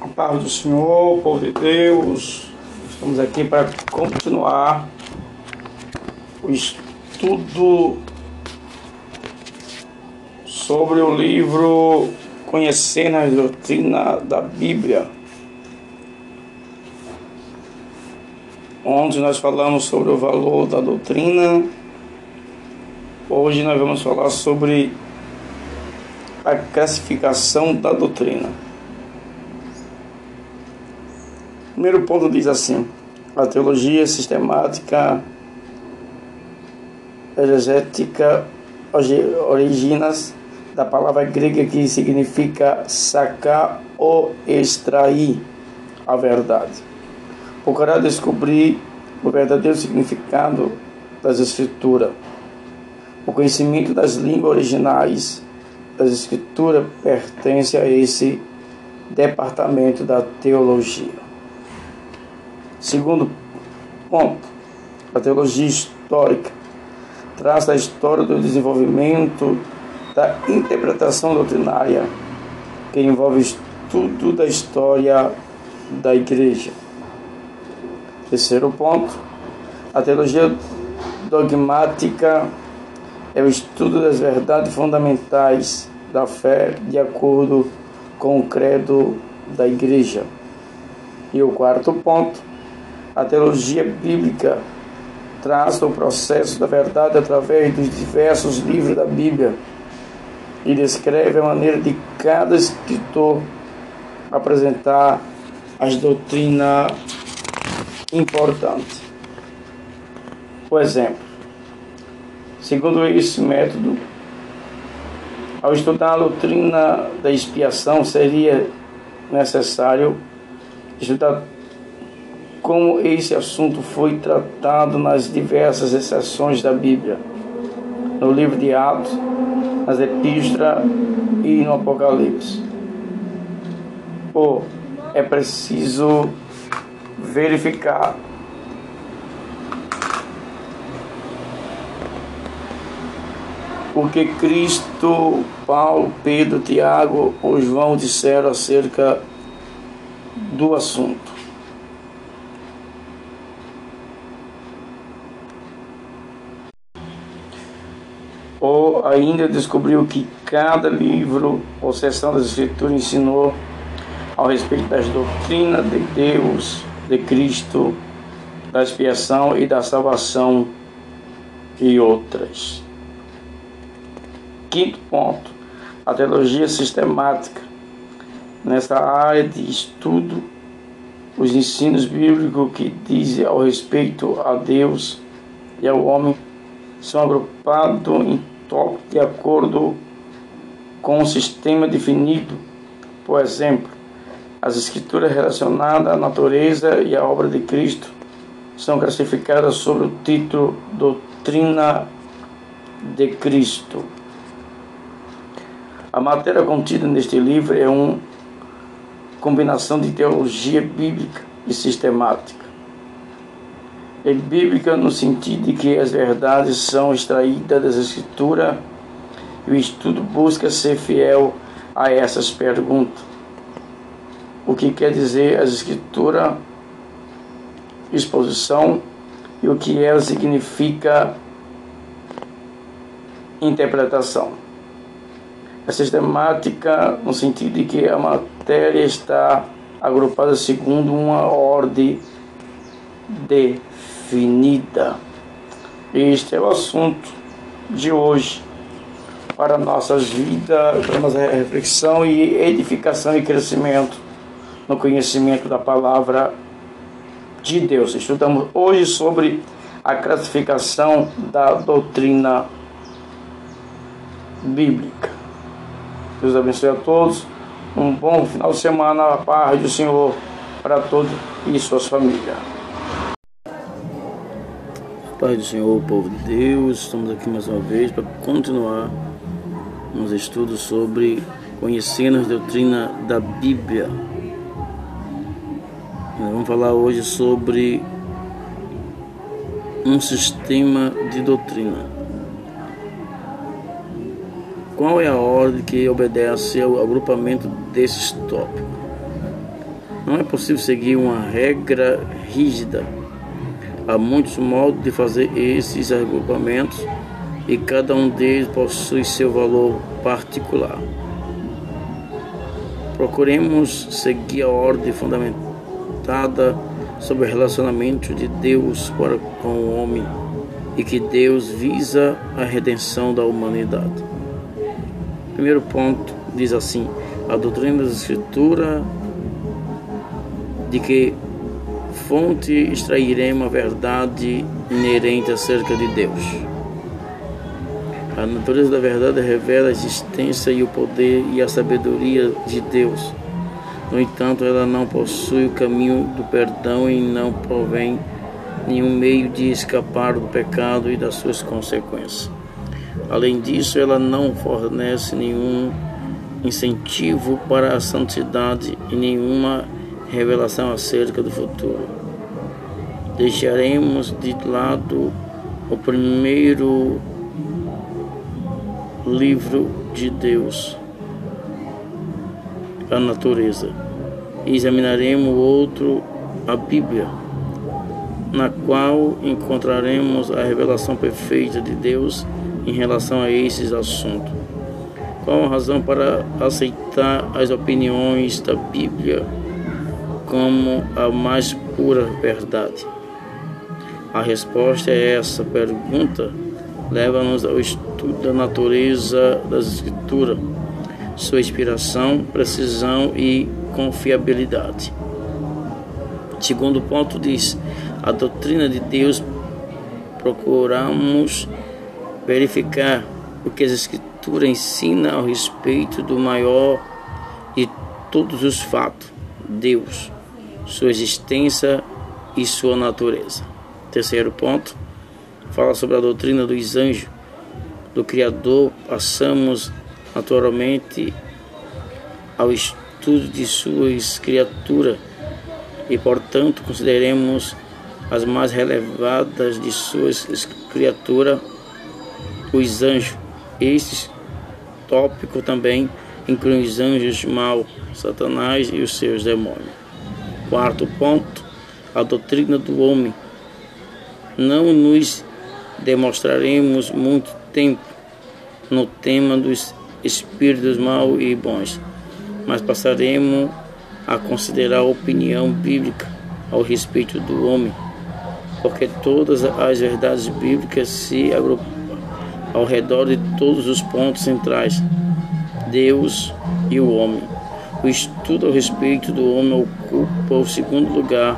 A paz do Senhor, povo de Deus, estamos aqui para continuar o estudo sobre o livro Conhecendo a Doutrina da Bíblia, onde nós falamos sobre o valor da doutrina. Hoje nós vamos falar sobre a classificação da doutrina. Primeiro ponto diz assim: a teologia sistemática exegética originas da palavra grega que significa sacar ou extrair a verdade. Procurará descobrir o verdadeiro significado das escrituras. O conhecimento das línguas originais das escrituras pertence a esse departamento da teologia. Segundo ponto, a teologia histórica traça a história do desenvolvimento da interpretação doutrinária, que envolve estudo da história da igreja. Terceiro ponto, a teologia dogmática é o estudo das verdades fundamentais da fé de acordo com o credo da igreja. E o quarto ponto, a teologia bíblica traz o processo da verdade através dos diversos livros da Bíblia e descreve a maneira de cada escritor apresentar as doutrinas importantes. Por exemplo, segundo esse método, ao estudar a doutrina da expiação, seria necessário estudar como esse assunto foi tratado nas diversas exceções da Bíblia, no livro de Atos, nas epístolas e no Apocalipse. Ou é preciso verificar o que Cristo, Paulo, Pedro, Tiago ou João disseram acerca do assunto. Ou ainda descobriu que cada livro ou seção das Escrituras ensinou ao respeito das doutrinas de Deus, de Cristo, da expiação e da salvação e outras. Quinto ponto, a teologia sistemática. Nessa área de estudo, os ensinos bíblicos que dizem ao respeito a Deus e ao homem são agrupados em tópicos de acordo com um sistema definido. Por exemplo, as escrituras relacionadas à natureza e à obra de Cristo são classificadas sob o título Doutrina de Cristo. A matéria contida neste livro é uma combinação de teologia bíblica e sistemática é bíblica no sentido de que as verdades são extraídas das Escrituras e o estudo busca ser fiel a essas perguntas. O que quer dizer as Escrituras, exposição e o que ela significa interpretação. A sistemática no sentido de que a matéria está agrupada segundo uma ordem de definida. Este é o assunto de hoje para nossas vidas, para nossa reflexão e edificação e crescimento no conhecimento da palavra de Deus. Estudamos hoje sobre a classificação da doutrina bíblica. Deus abençoe a todos. Um bom final de semana, a paz do Senhor para todos e suas famílias. Pai do Senhor, povo de Deus, estamos aqui mais uma vez para continuar nos estudos sobre conhecendo a doutrina da Bíblia. Nós vamos falar hoje sobre um sistema de doutrina. Qual é a ordem que obedece ao agrupamento desses tópicos? Não é possível seguir uma regra rígida. Há muitos modos de fazer esses agrupamentos e cada um deles possui seu valor particular. Procuremos seguir a ordem fundamentada sobre o relacionamento de Deus para com o homem e que Deus visa a redenção da humanidade. Primeiro ponto diz assim: a doutrina da Escritura de que fonte extrairemos a verdade inerente acerca de Deus. A natureza da verdade revela a existência e o poder e a sabedoria de Deus. No entanto, ela não possui o caminho do perdão e não provém nenhum meio de escapar do pecado e das suas consequências. Além disso, ela não fornece nenhum incentivo para a santidade e nenhuma revelação acerca do futuro. Deixaremos de lado o primeiro livro de Deus, a natureza, e examinaremos outro, a Bíblia, na qual encontraremos a revelação perfeita de Deus em relação a esses assuntos. Qual a razão para aceitar as opiniões da Bíblia como a mais pura verdade? A resposta a essa pergunta leva-nos ao estudo da natureza das Escrituras, sua inspiração, precisão e confiabilidade. Segundo ponto diz, a doutrina de Deus procuramos verificar o que as Escrituras ensinam a respeito do maior de todos os fatos, Deus sua existência e sua natureza. Terceiro ponto, fala sobre a doutrina dos anjos, do Criador. Passamos naturalmente ao estudo de suas criaturas e, portanto, consideremos as mais relevadas de suas criaturas, os anjos. Estes tópico também inclui os anjos mal, Satanás e os seus demônios. Quarto ponto, a doutrina do homem. Não nos demonstraremos muito tempo no tema dos espíritos maus e bons, mas passaremos a considerar a opinião bíblica ao respeito do homem, porque todas as verdades bíblicas se agrupam ao redor de todos os pontos centrais, Deus e o homem. O estudo a respeito do homem ocupa o segundo lugar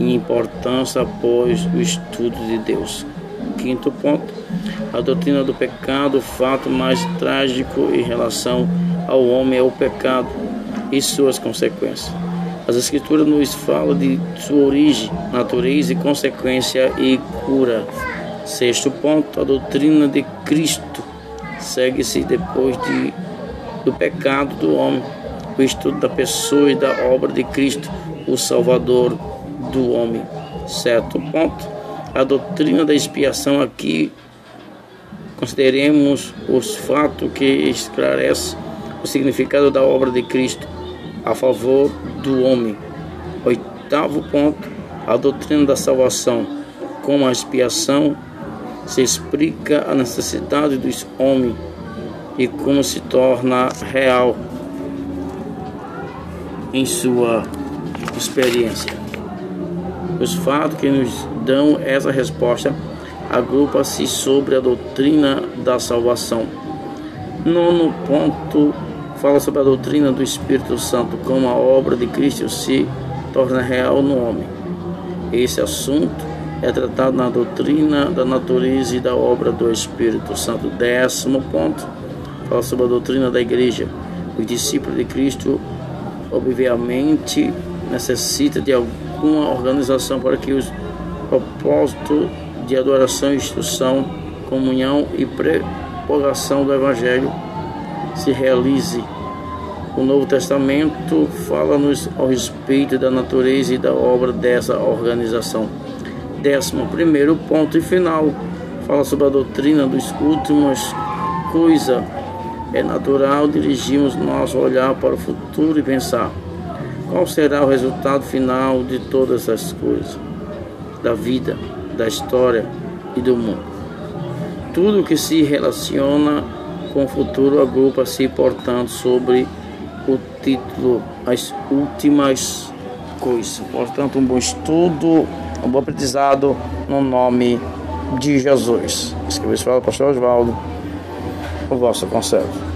em importância após o estudo de Deus. Quinto ponto, a doutrina do pecado, o fato mais trágico em relação ao homem é o pecado e suas consequências. As Escrituras nos falam de sua origem, natureza e consequência e cura. Sexto ponto, a doutrina de Cristo segue-se depois de, do pecado do homem o estudo da pessoa e da obra de Cristo, o Salvador do homem. Certo ponto. A doutrina da expiação aqui consideremos os fatos que esclarece o significado da obra de Cristo a favor do homem. Oitavo ponto, a doutrina da salvação. Como a expiação se explica a necessidade dos homens e como se torna real em sua experiência. Os fatos que nos dão essa resposta agrupa-se sobre a doutrina da salvação. Nono ponto fala sobre a doutrina do Espírito Santo, como a obra de Cristo se torna real no homem. Esse assunto é tratado na doutrina da natureza e da obra do Espírito Santo. Décimo ponto fala sobre a doutrina da igreja. Os discípulos de Cristo obviamente necessita de alguma organização para que os propósitos de adoração, instrução, comunhão e propagação do Evangelho se realize. O Novo Testamento fala-nos ao respeito da natureza e da obra dessa organização. Décimo primeiro ponto e final fala sobre a doutrina dos últimos coisas é natural dirigirmos nosso olhar para o futuro e pensar: qual será o resultado final de todas as coisas, da vida, da história e do mundo. Tudo que se relaciona com o futuro agrupa-se, portanto, sobre o título As Últimas Coisas. Portanto, um bom estudo, um bom aprendizado no nome de Jesus. Escreveu o pastor Oswaldo, o vosso conselho.